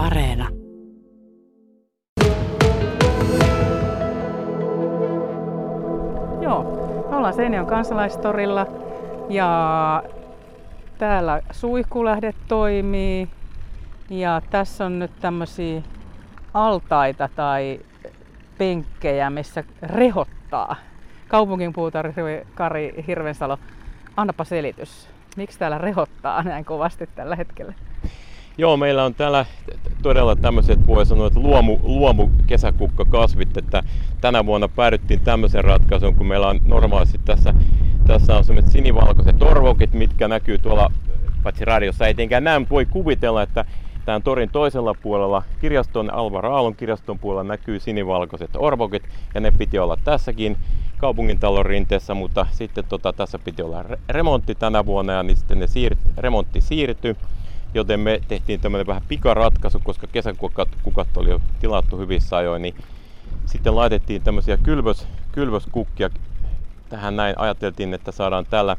Areena. Joo, me ollaan Seinäjoen kansalaistorilla ja täällä suihkulähde toimii ja tässä on nyt tämmöisiä altaita tai penkkejä, missä rehottaa. Kaupungin puutarhuri Kari Hirvensalo, annapa selitys. Miksi täällä rehottaa näin kovasti tällä hetkellä? Joo, meillä on täällä todella tämmöiset, voi sanoa, että luomu, luomu kesäkukkakasvit, että tänä vuonna päädyttiin tämmöisen ratkaisuun, kun meillä on normaalisti tässä, tässä on sellaiset sinivalkoiset torvokit, mitkä näkyy tuolla, paitsi radiossa ei tietenkään näe, mutta voi kuvitella, että tämän torin toisella puolella, kirjaston Alvar Aallon kirjaston puolella näkyy sinivalkoiset orvokit, ja ne piti olla tässäkin kaupungintalon rinteessä, mutta sitten tota, tässä piti olla remontti tänä vuonna, ja niin sitten ne siir- remontti siirtyi joten me tehtiin tämmöinen vähän pikaratkaisu, koska kesäkukat kukat oli jo tilattu hyvissä ajoin, niin sitten laitettiin tämmöisiä kylvös, kylvöskukkia tähän näin. Ajateltiin, että saadaan tällä,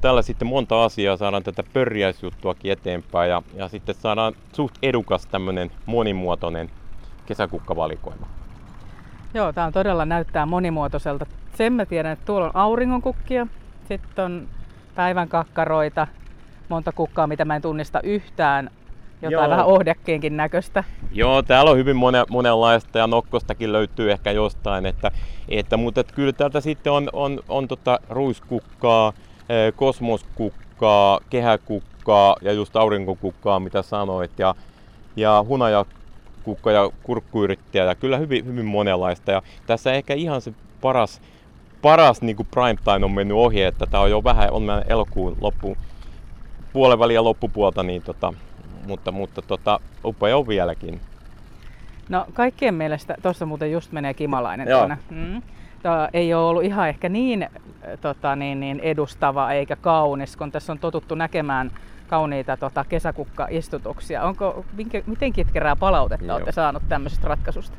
tällä sitten monta asiaa, saadaan tätä pörjäisjuttuakin eteenpäin ja, ja sitten saadaan suht edukas tämmöinen monimuotoinen kesäkukkavalikoima. Joo, tämä on todella näyttää monimuotoiselta. Sen mä tiedän, että tuolla on auringonkukkia, sitten on päivän kakkaroita, monta kukkaa, mitä mä en tunnista yhtään. Jotain Joo. vähän ohdekkeenkin näköistä. Joo, täällä on hyvin mone, monenlaista ja nokkostakin löytyy ehkä jostain. Että, että, mutta että kyllä täältä sitten on, on, on tota ruiskukkaa, kosmoskukkaa, kehäkukkaa ja just aurinkokukkaa, mitä sanoit. Ja, ja hunajakukka ja kurkkuyrittäjä ja kyllä hyvin, hyvin monenlaista. Ja tässä ehkä ihan se paras, paras niin kuin prime time on mennyt ohi, että tämä on jo vähän on elokuun loppuun puolen väliä loppupuolta, niin tota, mutta, mutta tota, upea on vieläkin. No kaikkien mielestä, tuossa muuten just menee kimalainen tuonne. Mm. Tämä ei ole ollut ihan ehkä niin, tota, niin, niin edustava eikä kaunis, kun tässä on totuttu näkemään kauniita tota, kesäkukka-istutuksia. Onko, minkä, miten kitkerää palautetta Joo. olette saanut tämmöisestä ratkaisusta?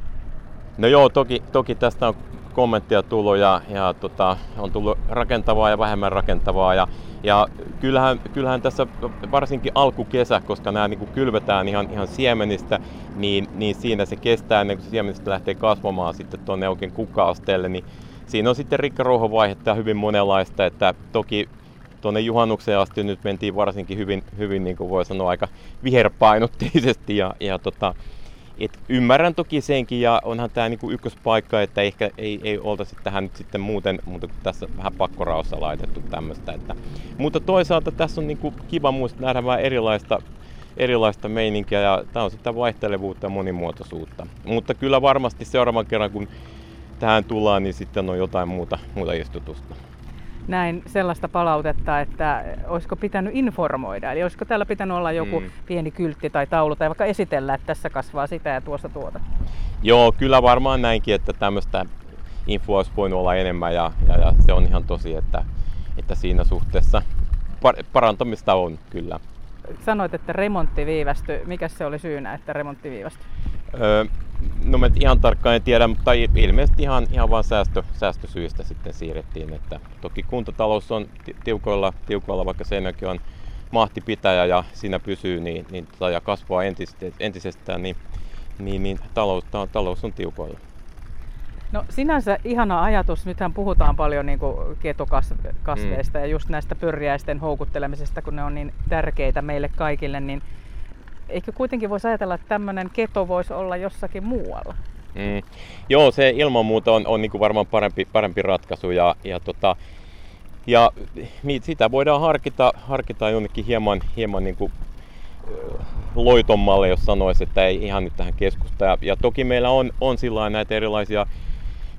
No joo, toki, toki tästä on kommenttia tullut ja, ja tota, on tullut rakentavaa ja vähemmän rakentavaa. Ja, ja kyllähän, kyllähän tässä varsinkin alkukesä, koska nämä niin kylvetään ihan, ihan siemenistä, niin, niin siinä se kestää ennen kuin se siemenistä lähtee kasvamaan sitten tuonne oikein kukka-asteelle, niin siinä on sitten rikkaruohovaihetta hyvin monenlaista, että toki tuonne juhannukseen asti nyt mentiin varsinkin hyvin, hyvin niin kuin voi sanoa, aika viherpainotteisesti ja, ja tota, et ymmärrän toki senkin ja onhan tämä niinku ykköspaikka, että ehkä ei, ei oltaisi tähän nyt sitten muuten, mutta tässä vähän pakkoraossa laitettu tämmöistä. Että, mutta toisaalta tässä on niinku kiva muista nähdä vähän erilaista, erilaista meininkiä ja tämä on sitä vaihtelevuutta ja monimuotoisuutta. Mutta kyllä varmasti seuraavan kerran kun tähän tullaan, niin sitten on jotain muuta, muuta istutusta näin sellaista palautetta, että olisiko pitänyt informoida. Eli olisiko täällä pitänyt olla joku mm. pieni kyltti tai taulu tai vaikka esitellä, että tässä kasvaa sitä ja tuossa tuota. Joo, kyllä varmaan näinkin, että tämmöistä infoa olisi voinut olla enemmän ja, ja, ja se on ihan tosi, että, että siinä suhteessa parantamista on kyllä. Sanoit, että remontti viivästyi. Mikä se oli syynä, että remontti viivästyi? Öö, no mä ihan tarkkaan en tiedä, mutta ilmeisesti ihan, ihan vain säästö, säästösyistä sitten siirrettiin. Että toki kuntatalous on tiukoilla, tiukoilla vaikka senkin on mahtipitäjä ja siinä pysyy niin, niin, tota, ja kasvaa entisestään, entisestään, niin, niin, niin talous, talous on tiukoilla. No sinänsä ihana ajatus. Nythän puhutaan paljon niin ketokasveista mm. ja just näistä pörjäisten houkuttelemisesta, kun ne on niin tärkeitä meille kaikille. Niin eikö kuitenkin voisi ajatella, että tämmöinen keto voisi olla jossakin muualla? Mm. Joo, se ilman muuta on, on niin varmaan parempi, parempi ratkaisu ja, ja, tota, ja niin sitä voidaan harkita, harkita jonnekin hieman, hieman niin kuin loitommalle, jos sanoisi, että ei ihan nyt tähän keskusta. Ja, ja toki meillä on, on sillä näitä erilaisia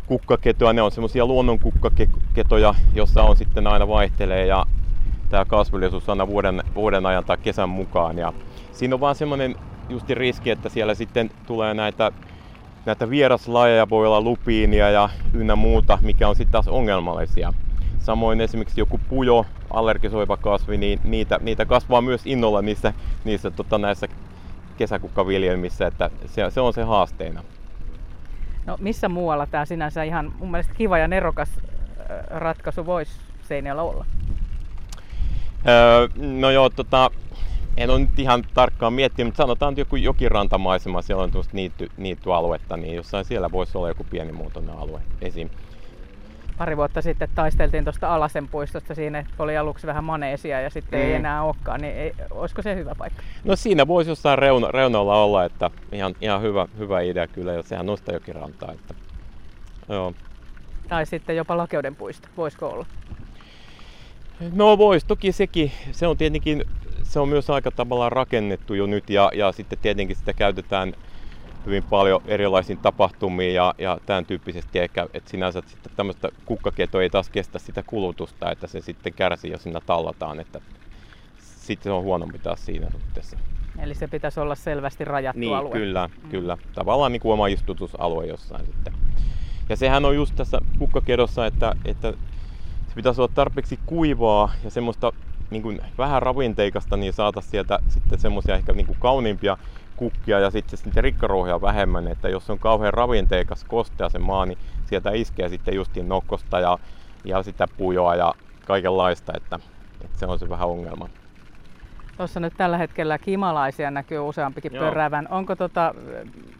kukkaketoja, ne on semmoisia luonnon kukkaketoja, jossa on sitten aina vaihtelee ja tämä kasvillisuus aina vuoden, vuoden ajan tai kesän mukaan. Ja siinä on vaan semmoinen justi riski, että siellä sitten tulee näitä, näitä vieraslajeja, voi olla lupiinia ja ynnä muuta, mikä on sitten taas ongelmallisia. Samoin esimerkiksi joku pujo, allergisoiva kasvi, niin niitä, niitä kasvaa myös innolla niissä, niissä tota, näissä kesäkukkaviljelmissä, että se, se on se haasteena. No missä muualla tämä sinänsä ihan mun mielestä kiva ja nerokas ratkaisu voisi Seinäjällä olla? Öö, no joo, tota, en ole nyt ihan tarkkaan miettinyt, mutta sanotaan että joku jokirantamaisema, siellä on tuosta niitty, niittyaluetta, niin jossain siellä voisi olla joku pienimuotoinen alue esim. Pari vuotta sitten taisteltiin tuosta Alasen puistosta siinä, oli aluksi vähän maneesia ja sitten mm. ei enää olekaan, niin ei, olisiko se hyvä paikka? No siinä voisi jossain reuna, reunalla olla, että ihan, ihan hyvä, hyvä idea kyllä, ja sehän sitä jokirantaa. Että, joo. Tai sitten jopa Lakeuden puisto, voisiko olla? No vois, toki sekin, se on tietenkin, se on myös aika tavallaan rakennettu jo nyt ja, ja sitten tietenkin sitä käytetään hyvin paljon erilaisiin tapahtumiin ja, ja tämän tyyppisesti ehkä, että sinänsä sitten tämmöistä kukkaketoa ei taas kestä sitä kulutusta, että se sitten kärsii, jos siinä tallataan, että sitten se on huonompi taas siinä suhteessa. Eli se pitäisi olla selvästi rajattu niin, alue. kyllä, mm. kyllä. Tavallaan niin kuin oma istutusalue jossain sitten. Ja sehän on just tässä kukkakedossa, että, että se pitäisi olla tarpeeksi kuivaa ja semmoista niin kuin vähän ravinteikasta, niin saataisiin sieltä sitten semmoisia ehkä niin kuin kauniimpia kukkia ja sitten sitten rikkaruohia vähemmän, että jos on kauhean ravinteikas kostea se maa, niin sieltä iskee sitten justiin nokkosta ja, ja sitä pujoa ja kaikenlaista, että, että se on se vähän ongelma. Tuossa nyt tällä hetkellä kimalaisia näkyy useampikin Joo. pörrävän. Onko tota,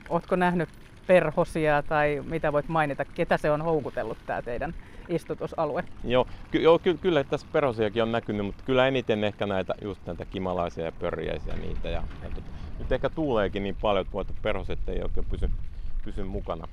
ootko nähnyt perhosia tai mitä voit mainita, ketä se on houkutellut tämä teidän istutusalue? Joo, ky- joo ky- kyllä tässä perhosiakin on näkynyt, mutta kyllä eniten ehkä näitä just näitä kimalaisia ja pörjäisiä niitä. Ja, ja tot, nyt ehkä tuuleekin niin paljon, että perhoset ei oikein pysy, pysy mukana.